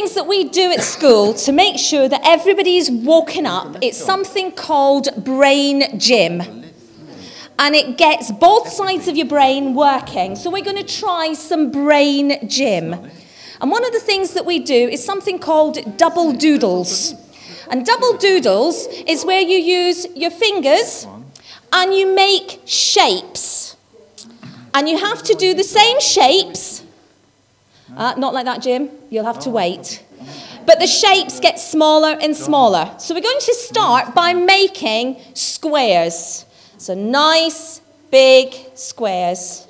things that we do at school to make sure that everybody's woken up, it's something called brain gym. And it gets both sides of your brain working. So we're going to try some brain gym. And one of the things that we do is something called double doodles. And double doodles is where you use your fingers and you make shapes. And you have to do the same shapes. Uh, not like that, Jim. You'll have to wait. But the shapes get smaller and smaller. So we're going to start by making squares. So nice, big squares.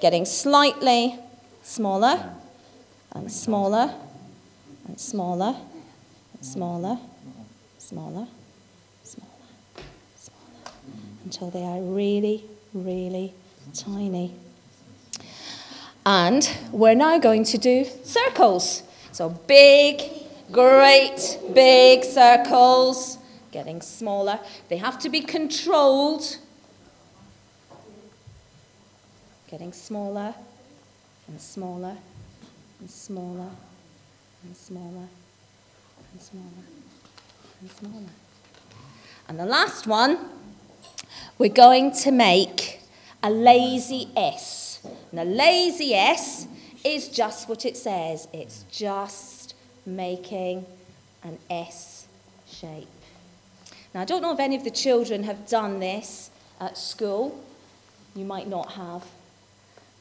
Getting slightly smaller and smaller and smaller and smaller, smaller, smaller, smaller, until they are really, really tiny. And we're now going to do circles. So big, great, big circles, getting smaller. They have to be controlled. Getting smaller and smaller and smaller and smaller and smaller and smaller. And the last one, we're going to make a lazy S. A lazy S is just what it says. It's just making an S shape. Now, I don't know if any of the children have done this at school. You might not have.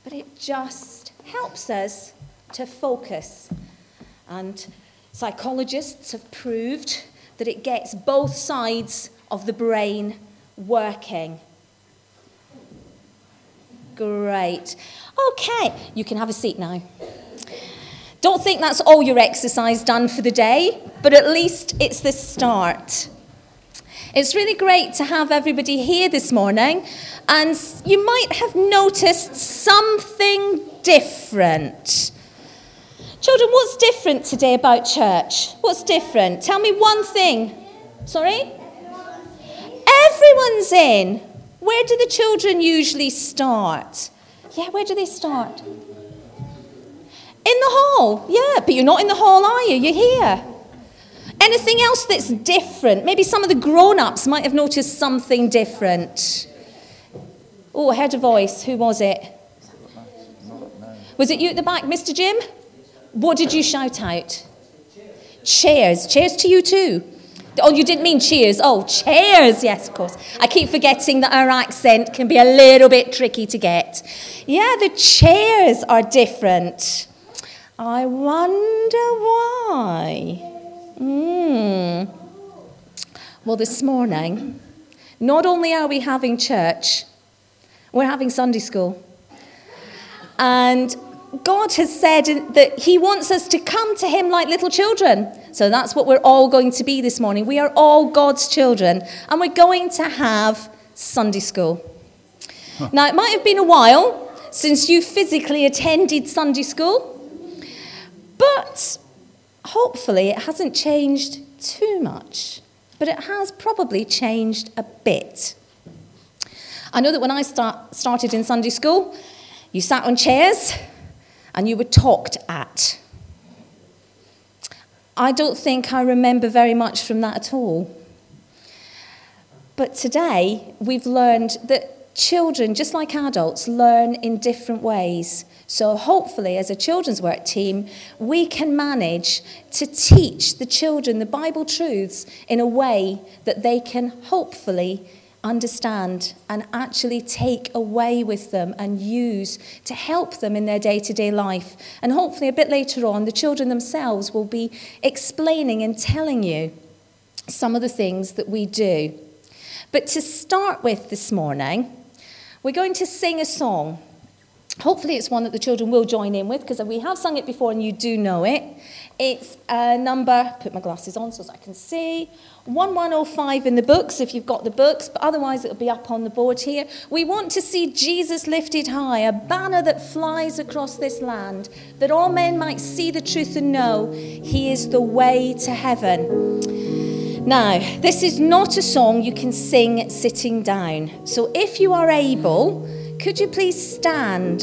But it just helps us to focus. And psychologists have proved that it gets both sides of the brain working. Great. Okay, you can have a seat now. Don't think that's all your exercise done for the day, but at least it's the start. It's really great to have everybody here this morning, and you might have noticed something different. Children, what's different today about church? What's different? Tell me one thing. Sorry? Everyone's in. Where do the children usually start? Yeah, where do they start? In the hall. Yeah, but you're not in the hall, are you? You're here. Anything else that's different? Maybe some of the grown ups might have noticed something different. Oh, I heard a voice. Who was it? Was it you at the back, Mr. Jim? What did you shout out? Chairs. Chairs to you too. Oh, you didn't mean cheers. Oh, chairs. Yes, of course. I keep forgetting that our accent can be a little bit tricky to get. Yeah, the chairs are different. I wonder why. Hmm. Well, this morning, not only are we having church, we're having Sunday school. And God has said that He wants us to come to Him like little children. So that's what we're all going to be this morning. We are all God's children, and we're going to have Sunday school. Huh. Now, it might have been a while since you physically attended Sunday school, but hopefully it hasn't changed too much. But it has probably changed a bit. I know that when I start, started in Sunday school, you sat on chairs and you were talked at. I don't think I remember very much from that at all. But today, we've learned that children, just like adults, learn in different ways. So, hopefully, as a children's work team, we can manage to teach the children the Bible truths in a way that they can hopefully understand and actually take away with them and use to help them in their day to day life. And hopefully, a bit later on, the children themselves will be explaining and telling you some of the things that we do. But to start with this morning, we're going to sing a song. Hopefully, it's one that the children will join in with because we have sung it before and you do know it. It's a number, put my glasses on so I can see, 1105 in the books if you've got the books, but otherwise it'll be up on the board here. We want to see Jesus lifted high, a banner that flies across this land, that all men might see the truth and know he is the way to heaven. Now, this is not a song you can sing sitting down. So if you are able, could you please stand?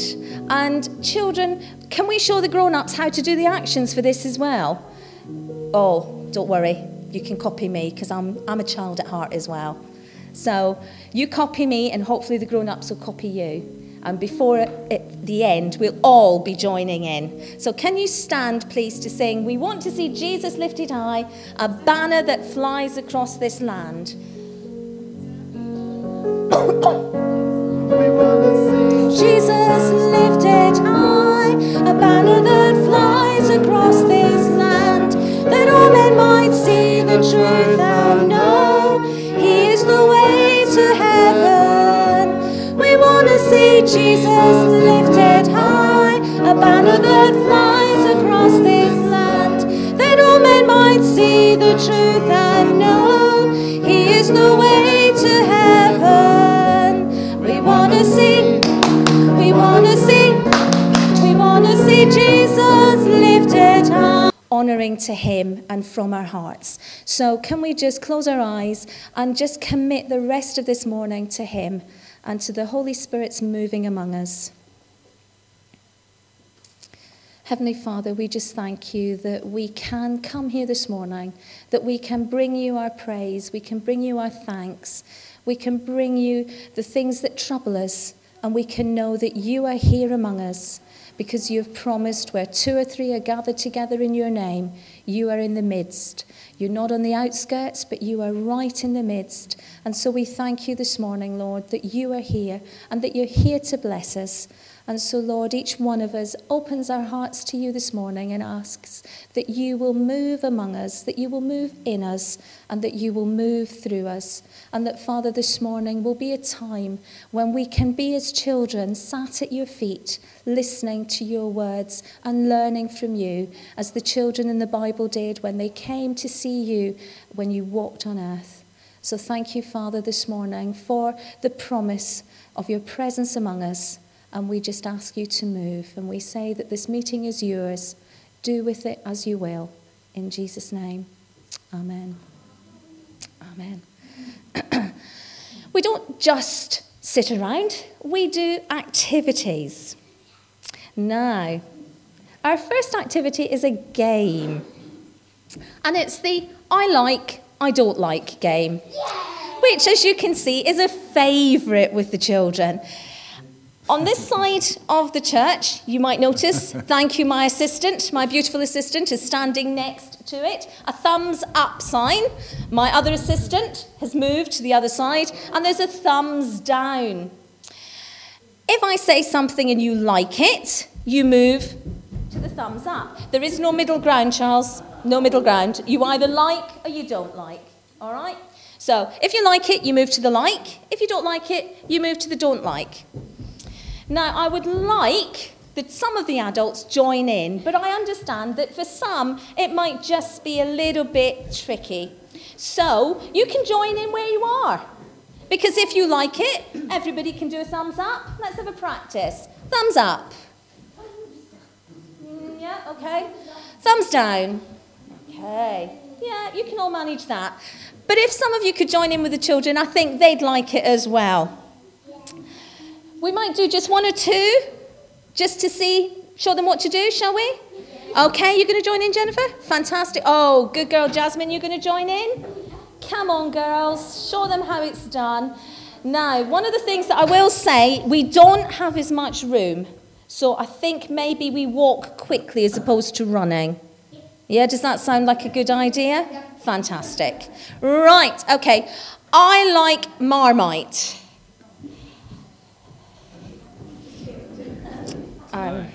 And children, can we show the grown ups how to do the actions for this as well? oh, don't worry, you can copy me because I'm, I'm a child at heart as well. So you copy me, and hopefully the grown ups will copy you. And before it, the end, we'll all be joining in. So, can you stand, please, to sing? We want to see Jesus lifted high, a banner that flies across this land. the truth and know He is the way lifted. Honoring to Him and from our hearts. So, can we just close our eyes and just commit the rest of this morning to Him and to the Holy Spirit's moving among us? Heavenly Father, we just thank you that we can come here this morning, that we can bring you our praise, we can bring you our thanks, we can bring you the things that trouble us, and we can know that you are here among us because you have promised where two or three are gathered together in your name, you are in the midst. You're not on the outskirts, but you are right in the midst. And so we thank you this morning, Lord, that you are here and that you're here to bless us. And so, Lord, each one of us opens our hearts to you this morning and asks that you will move among us, that you will move in us, and that you will move through us. And that, Father, this morning will be a time when we can be as children sat at your feet, listening to your words and learning from you, as the children in the Bible did when they came to see you when you walked on earth. So, thank you, Father, this morning for the promise of your presence among us and we just ask you to move. And we say that this meeting is yours. Do with it as you will. In Jesus' name, amen. Amen. we don't just sit around, we do activities. Now, our first activity is a game. And it's the I like, I don't like game, which, as you can see, is a favourite with the children. On this side of the church, you might notice, thank you, my assistant, my beautiful assistant is standing next to it. A thumbs up sign. My other assistant has moved to the other side, and there's a thumbs down. If I say something and you like it, you move to the thumbs up. There is no middle ground, Charles. No middle ground. You either like or you don't like. All right? So if you like it, you move to the like. If you don't like it, you move to the don't like. Now, I would like that some of the adults join in, but I understand that for some it might just be a little bit tricky. So you can join in where you are. Because if you like it, everybody can do a thumbs up. Let's have a practice. Thumbs up. Yeah, okay. Thumbs down. Okay. Yeah, you can all manage that. But if some of you could join in with the children, I think they'd like it as well. We might do just one or two just to see, show them what to do, shall we? Okay, you're going to join in, Jennifer? Fantastic. Oh, good girl, Jasmine, you're going to join in? Come on, girls, show them how it's done. Now, one of the things that I will say, we don't have as much room. So I think maybe we walk quickly as opposed to running. Yeah, does that sound like a good idea? Fantastic. Right, okay. I like Marmite. Um,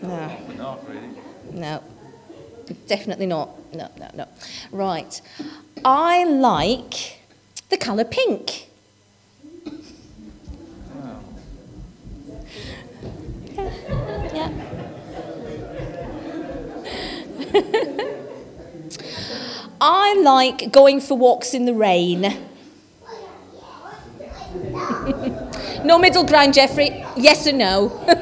no. Not really. No. Definitely not. No, no, no. Right. I like the colour pink. I like going for walks in the rain. no middle ground, Jeffrey. Yes or no?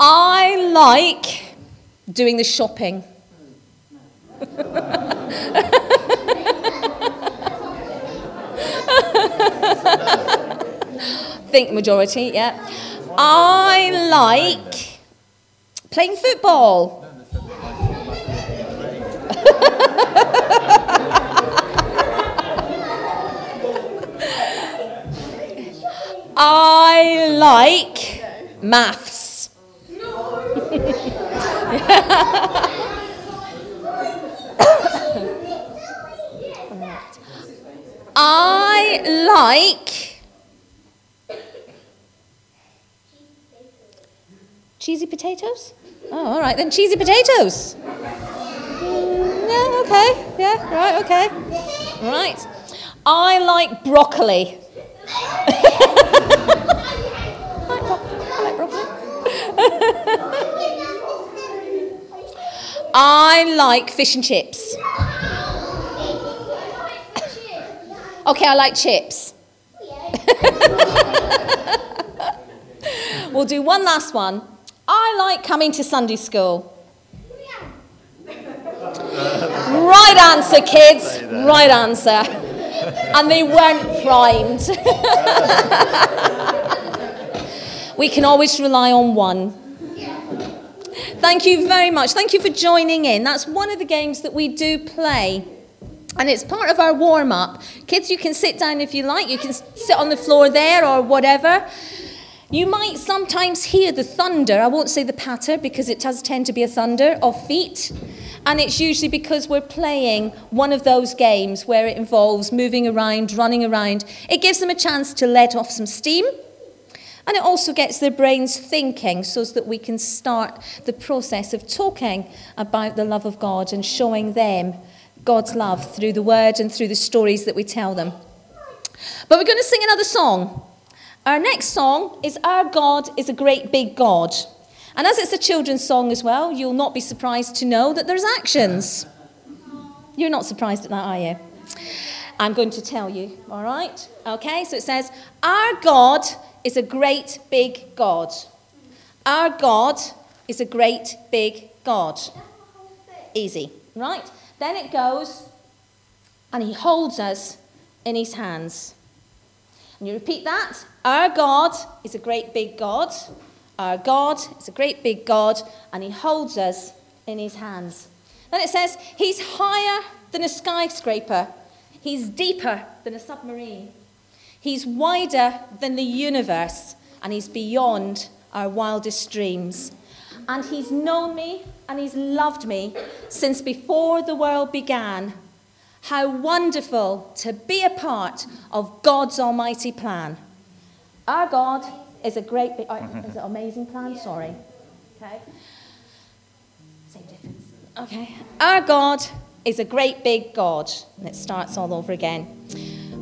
I like doing the shopping. Think majority, yeah. I like Playing football. I like maths. I like cheesy potatoes. Oh, all right then, cheesy potatoes. Mm, yeah, okay. Yeah, right, okay. Right. I like broccoli. I like fish and chips. Okay, I like chips. we'll do one last one. I like coming to Sunday school. Right answer, kids. Right answer. And they weren't primed. we can always rely on one. Thank you very much. Thank you for joining in. That's one of the games that we do play. And it's part of our warm up. Kids, you can sit down if you like. You can sit on the floor there or whatever. You might sometimes hear the thunder. I won't say the patter because it does tend to be a thunder of feet. And it's usually because we're playing one of those games where it involves moving around, running around. It gives them a chance to let off some steam. And it also gets their brains thinking so that we can start the process of talking about the love of God and showing them God's love through the word and through the stories that we tell them. But we're going to sing another song. Our next song is Our God is a Great Big God. And as it's a children's song as well, you'll not be surprised to know that there's actions. You're not surprised at that, are you? I'm going to tell you, all right? Okay, so it says, Our God is a great big God. Our God is a great big God. Easy, right? Then it goes, and he holds us in his hands. And you repeat that. Our God is a great big God. Our God is a great big God, and he holds us in his hands. Then it says, He's higher than a skyscraper, He's deeper than a submarine. He's wider than the universe, and He's beyond our wildest dreams. And He's known me and He's loved me since before the world began. How wonderful to be a part of God's almighty plan. Our God is a great big, oh, mm-hmm. is it amazing plan? Sorry. Okay. Same difference. Okay. Our God is a great big God. And it starts all over again.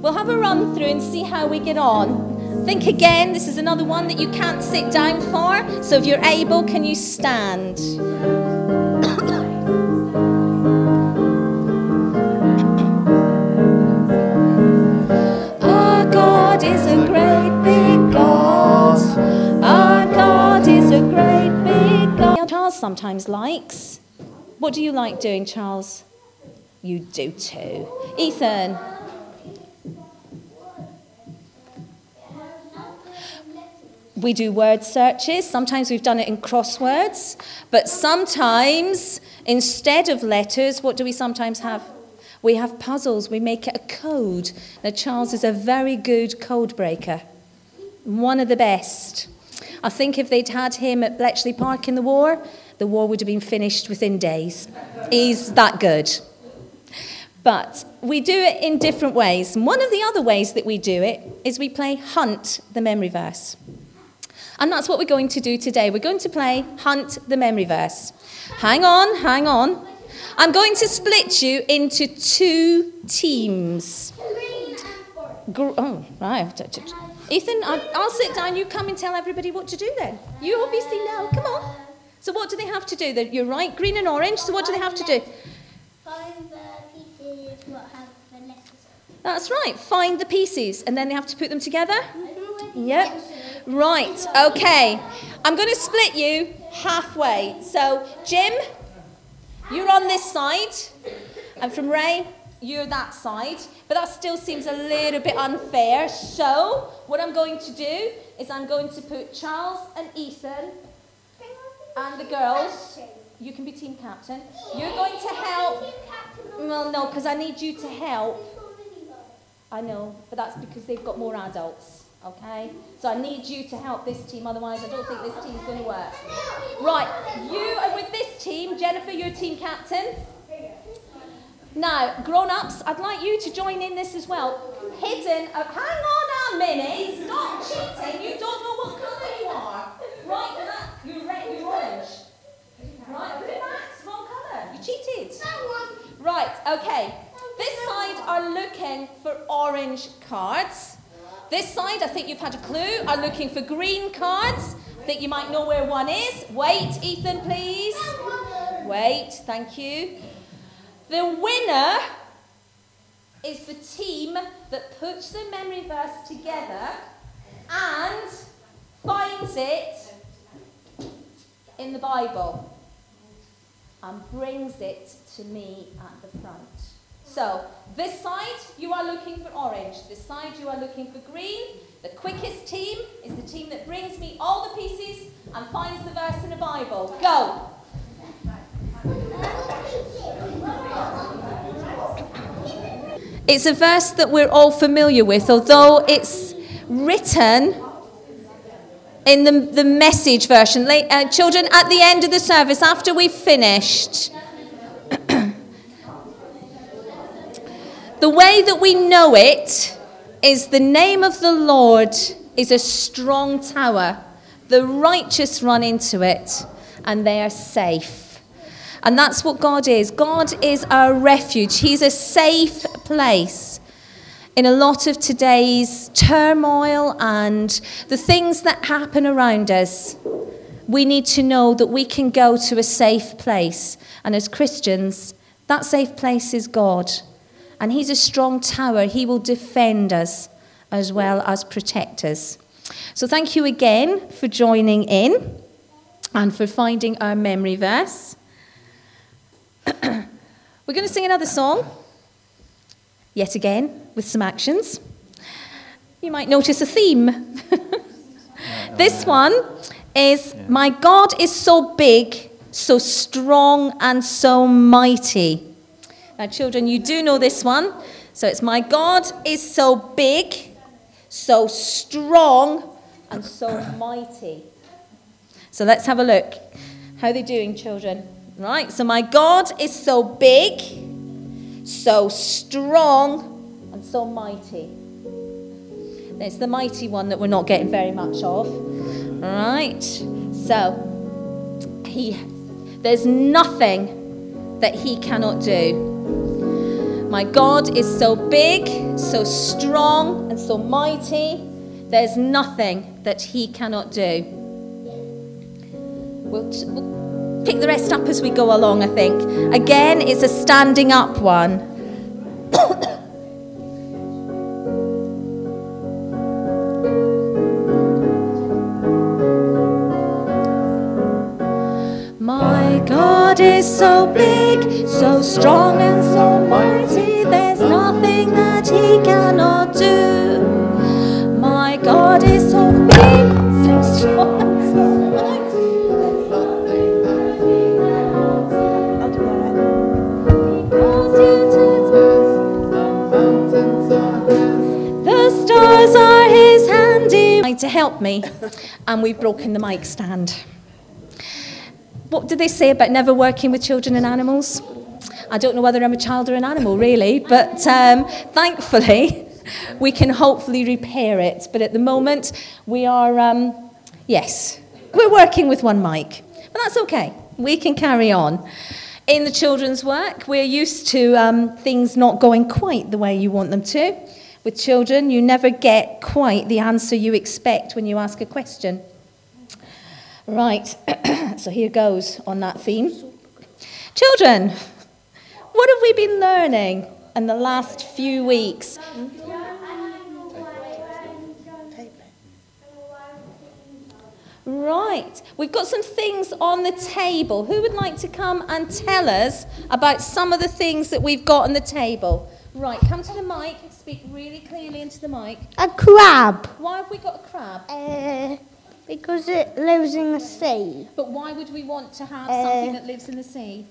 We'll have a run through and see how we get on. Think again, this is another one that you can't sit down for. So if you're able, can you stand? Our God is a Charles sometimes likes. What do you like doing, Charles? You do too. Ethan. We do word searches. Sometimes we've done it in crosswords, but sometimes instead of letters, what do we sometimes have? We have puzzles. We make it a code. Now, Charles is a very good code breaker, one of the best. I think if they'd had him at Bletchley Park in the war, the war would have been finished within days. He's that good. But we do it in different ways. One of the other ways that we do it is we play Hunt the Memory Verse. And that's what we're going to do today. We're going to play Hunt the Memory Verse. Hang on, hang on. I'm going to split you into two teams. Gr- oh, right. Ethan, I'll sit down. You come and tell everybody what to do then. You obviously know. Come on. So, what do they have to do? You're right, green and orange. So, what do they have to do? Find the pieces what have the letters. That's right. Find the pieces, and then they have to put them together. Yep. Right. Okay. I'm going to split you halfway. So, Jim, you're on this side, and from Ray, you're that side. But that still seems a little bit unfair. So, what I'm going to do is I'm going to put Charles and Ethan and the girls, you can be team captain. You're going to help. Well, no, because I need you to help. I know, but that's because they've got more adults. Okay? So I need you to help this team, otherwise, I don't think this team's going to work. Right, you are with this team. Jennifer, you're team captain. Now, grown ups, I'd like you to join in this as well. Hidden, uh, hang on a minute, stop cheating. You don't know what colour you are. Right, that, you're red, you're orange. Right, it back, wrong colour. You cheated. Right, okay. This side are looking for orange cards. This side, I think you've had a clue, are looking for green cards. I think you might know where one is. Wait, Ethan, please. Wait, thank you. The winner is the team that puts the memory verse together and finds it in the Bible and brings it to me at the front. So, this side you are looking for orange, this side you are looking for green. The quickest team is the team that brings me all the pieces and finds the verse in the Bible. Go! It's a verse that we're all familiar with, although it's written in the, the message version. Uh, children, at the end of the service, after we've finished, the way that we know it is the name of the Lord is a strong tower. The righteous run into it and they are safe. And that's what God is. God is our refuge, He's a safe place. In a lot of today's turmoil and the things that happen around us, we need to know that we can go to a safe place. And as Christians, that safe place is God. And He's a strong tower. He will defend us as well as protect us. So thank you again for joining in and for finding our memory verse. We're going to sing another song, yet again, with some actions. You might notice a theme. this one is My God is so big, so strong, and so mighty. Now, children, you do know this one. So it's My God is so big, so strong, and so mighty. So let's have a look. How are they doing, children? Right? So my God is so big, so strong, and so mighty. It's the mighty one that we're not getting very much of. Right? So he there's nothing that he cannot do. My God is so big, so strong, and so mighty. There's nothing that he cannot do. We'll, t- we'll pick the rest up as we go along, I think. Again, it's a standing up one. Help me, and we've broken the mic stand. What did they say about never working with children and animals? I don't know whether I'm a child or an animal, really, but um, thankfully, we can hopefully repair it. But at the moment, we are, um, yes, we're working with one mic. But that's okay, we can carry on. In the children's work, we're used to um, things not going quite the way you want them to. With children, you never get quite the answer you expect when you ask a question. Right, so here goes on that theme. Children, what have we been learning in the last few weeks? Right, we've got some things on the table. Who would like to come and tell us about some of the things that we've got on the table? Right, come to the mic speak really clearly into the mic. A crab. Why have we got a crab? Uh, Because it lives in the sea. But why would we want to have Uh, something that lives in the sea?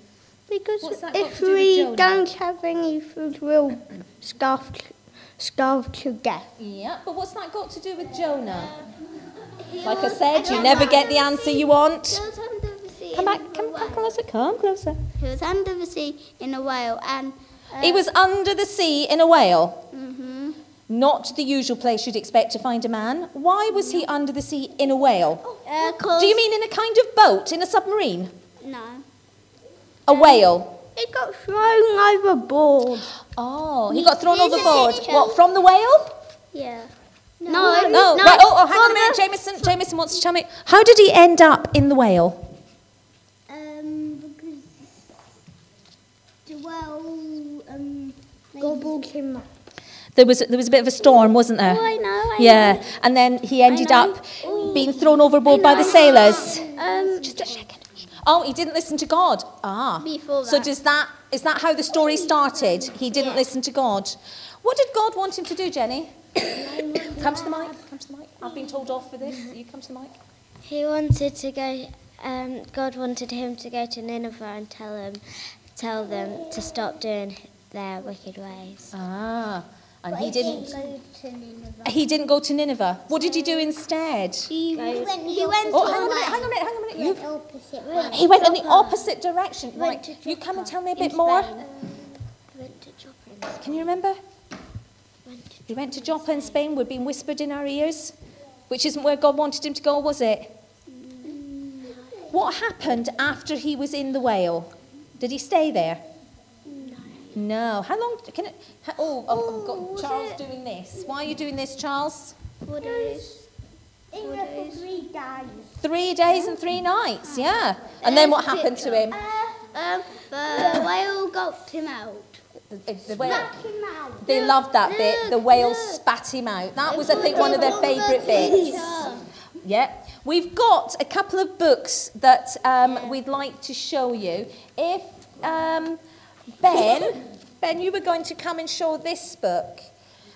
Because What's that got if do we don't have any food, we'll starve, to- starve to death. Yeah, but what's that got to do with Jonah? Like I said, you never get the answer you want. He was under the sea. Come back, come back closer, come closer. He was under the sea in a whale and. Uh, He was under the sea in a whale. hmm Not the usual place you'd expect to find a man. Why was he under the sea in a whale? Uh, cause, Do you mean in a kind of boat, in a submarine? No. A whale. It got thrown overboard. Oh, he got thrown Here's overboard. What, from the whale? Yeah. No, No. No, no. right. Oh, oh, hang on a minute. the- Jameson, Jameson wants to tell me. How did he end up in the whale? Um, because the whale um Him up. There was, there was a bit of a storm, wasn't there? Oh, I know. I yeah, know. and then he ended up being thrown overboard by the sailors. Um, Just a second. Oh, he didn't listen to God. Ah. Before So that. does that is that how the story started? He didn't listen to God. What did God want him to do, Jenny? come to the mic. Come to the mic. I've been told off for this. You come to the mic. He wanted to go. Um, God wanted him to go to Nineveh and tell them, tell them to stop doing their wicked ways. Ah. And but he didn't. go to Nineveh. He didn't go to Nineveh. What did he do instead? He went. He went. Oh, hang on a minute. Hang on a minute. Hang on a minute. He went opposite. Went he went in the opposite direction. Went Right. to You come and tell me a in bit more. Spain. Went to Joppa. Can you remember? Went to He went to Joppa in Spain. We've been whispered in our ears, which isn't where God wanted him to go, was it? What happened after he was in the whale? Did he stay there? No. How long? Can it? ha- Oh, I've- I've got Charles it- doing this. Why are you doing this, Charles? Four days. In there for three days. Three days and three nights. Yeah. And then what happened to him? Um, the whale got him out. The, the whale. him out. They loved that bit. The look, whale look. spat him out. That was, I think, one of their favourite bits. Yeah. We've got a couple of books that um, we'd like to show you. If um, Ben, Ben, you were going to come and show this book,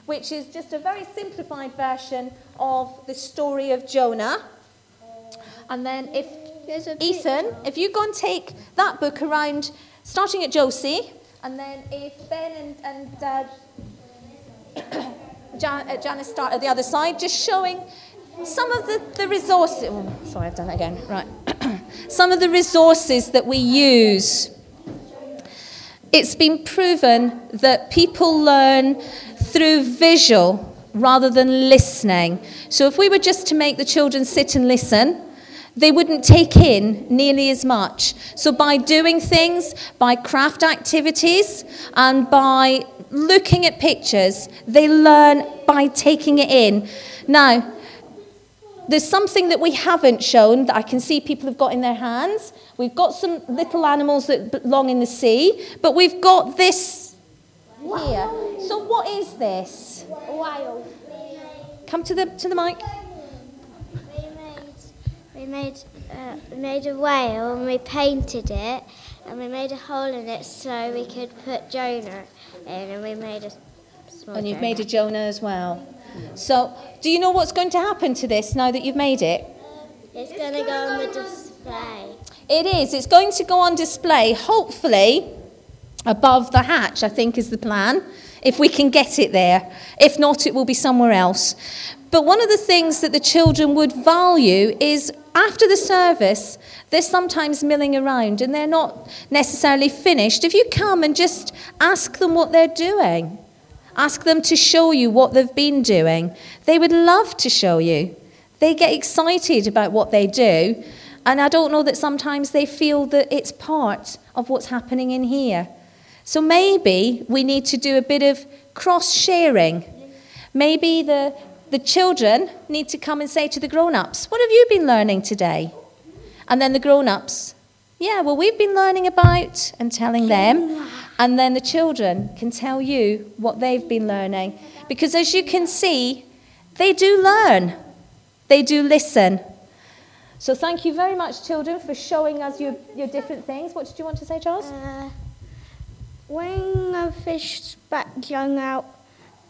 which is just a very simplified version of the story of Jonah. And then if Ethan, if you go and take that book around, starting at Josie, and then if Ben and, and uh, Jan, uh, Janice start at the other side, just showing some of the, the resources. Oh, sorry, I've done that again. Right. some of the resources that we use. It's been proven that people learn through visual rather than listening. So if we were just to make the children sit and listen, they wouldn't take in nearly as much. So by doing things, by craft activities, and by looking at pictures, they learn by taking it in. Now, there's something that we haven't shown that I can see people have got in their hands. We've got some little animals that belong in the sea, but we've got this here. So what is this? Whale. Come to the to the mic. We made, we made, uh, we made a whale and we painted it and we made a hole in it so we could put Jonah in and we made a small And you've Jonah. made a Jonah as well. So, do you know what's going to happen to this now that you've made it? It's going to go on the display. It is. It's going to go on display, hopefully, above the hatch, I think is the plan, if we can get it there. If not, it will be somewhere else. But one of the things that the children would value is after the service, they're sometimes milling around and they're not necessarily finished. If you come and just ask them what they're doing, ask them to show you what they've been doing, they would love to show you. They get excited about what they do. And I don't know that sometimes they feel that it's part of what's happening in here. So maybe we need to do a bit of cross sharing. Maybe the, the children need to come and say to the grown ups, What have you been learning today? And then the grown ups, Yeah, well, we've been learning about and telling them. And then the children can tell you what they've been learning. Because as you can see, they do learn, they do listen. So thank you very much, children, for showing us your, your different things. What did you want to say, Charles? Uh, when a fish spat young out,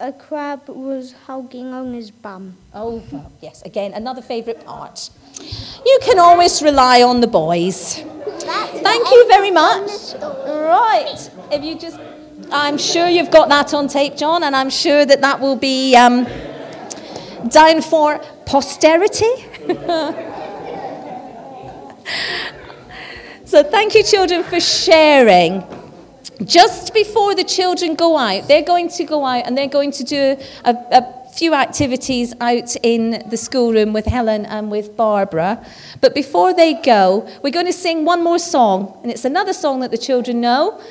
a crab was hugging on his bum. Oh, yes, again, another favourite part. You can always rely on the boys. Thank you very much. Right, if you just, I'm sure you've got that on tape, John, and I'm sure that that will be um, down for posterity. so, thank you, children, for sharing. Just before the children go out, they're going to go out and they're going to do a, a few activities out in the schoolroom with Helen and with Barbara. But before they go, we're going to sing one more song, and it's another song that the children know.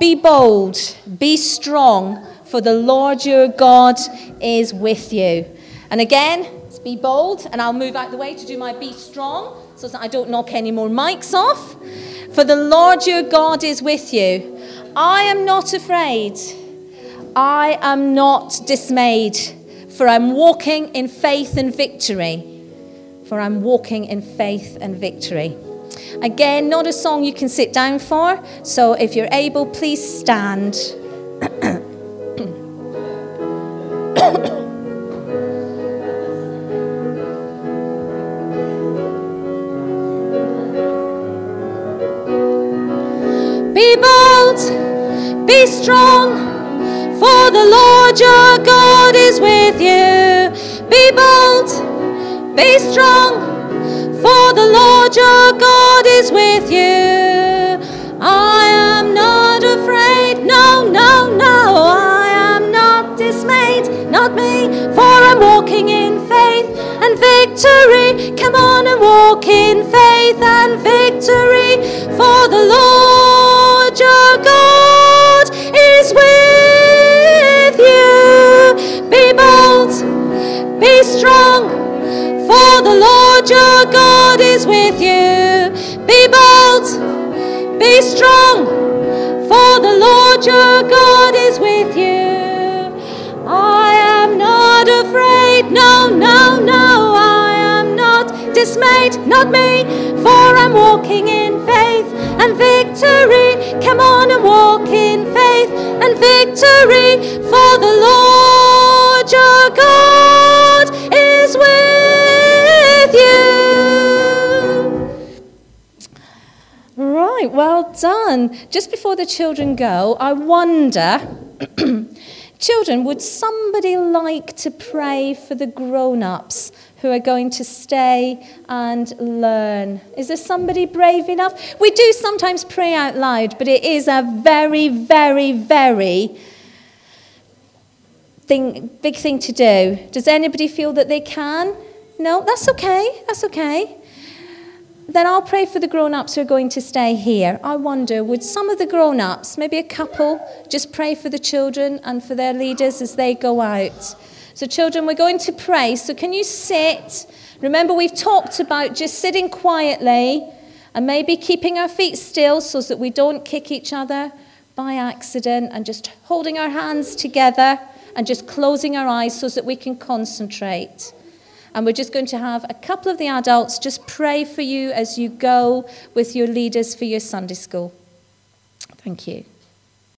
Be bold, be strong, for the Lord your God is with you. And again, be bold, and I'll move out the way to do my be strong so that I don't knock any more mics off. For the Lord your God is with you. I am not afraid. I am not dismayed, for I'm walking in faith and victory. For I'm walking in faith and victory. Again, not a song you can sit down for, so if you're able, please stand. Be bold, be strong, for the Lord be strong, for the Lord your God is with you. I am not afraid, no, no, no, I am not dismayed, not me, for I'm walking in faith and victory. Come on and walk in faith and victory, for the Lord Lord your God is with you. Be bold, be strong, for the Lord your God is with you. I am not afraid, no, no, no, I am not dismayed, not me, for I'm walking in faith and victory. Come on and walk in faith and victory, for the Lord your God Right, well done. Just before the children go, I wonder, children, would somebody like to pray for the grown ups who are going to stay and learn? Is there somebody brave enough? We do sometimes pray out loud, but it is a very, very, very thing, big thing to do. Does anybody feel that they can? No, that's okay. That's okay then I'll pray for the grown ups who are going to stay here. I wonder, would some of the grown ups, maybe a couple, just pray for the children and for their leaders as they go out? So, children, we're going to pray. So, can you sit? Remember, we've talked about just sitting quietly and maybe keeping our feet still so that we don't kick each other by accident and just holding our hands together and just closing our eyes so that we can concentrate. And we're just going to have a couple of the adults just pray for you as you go with your leaders for your Sunday school. Thank you.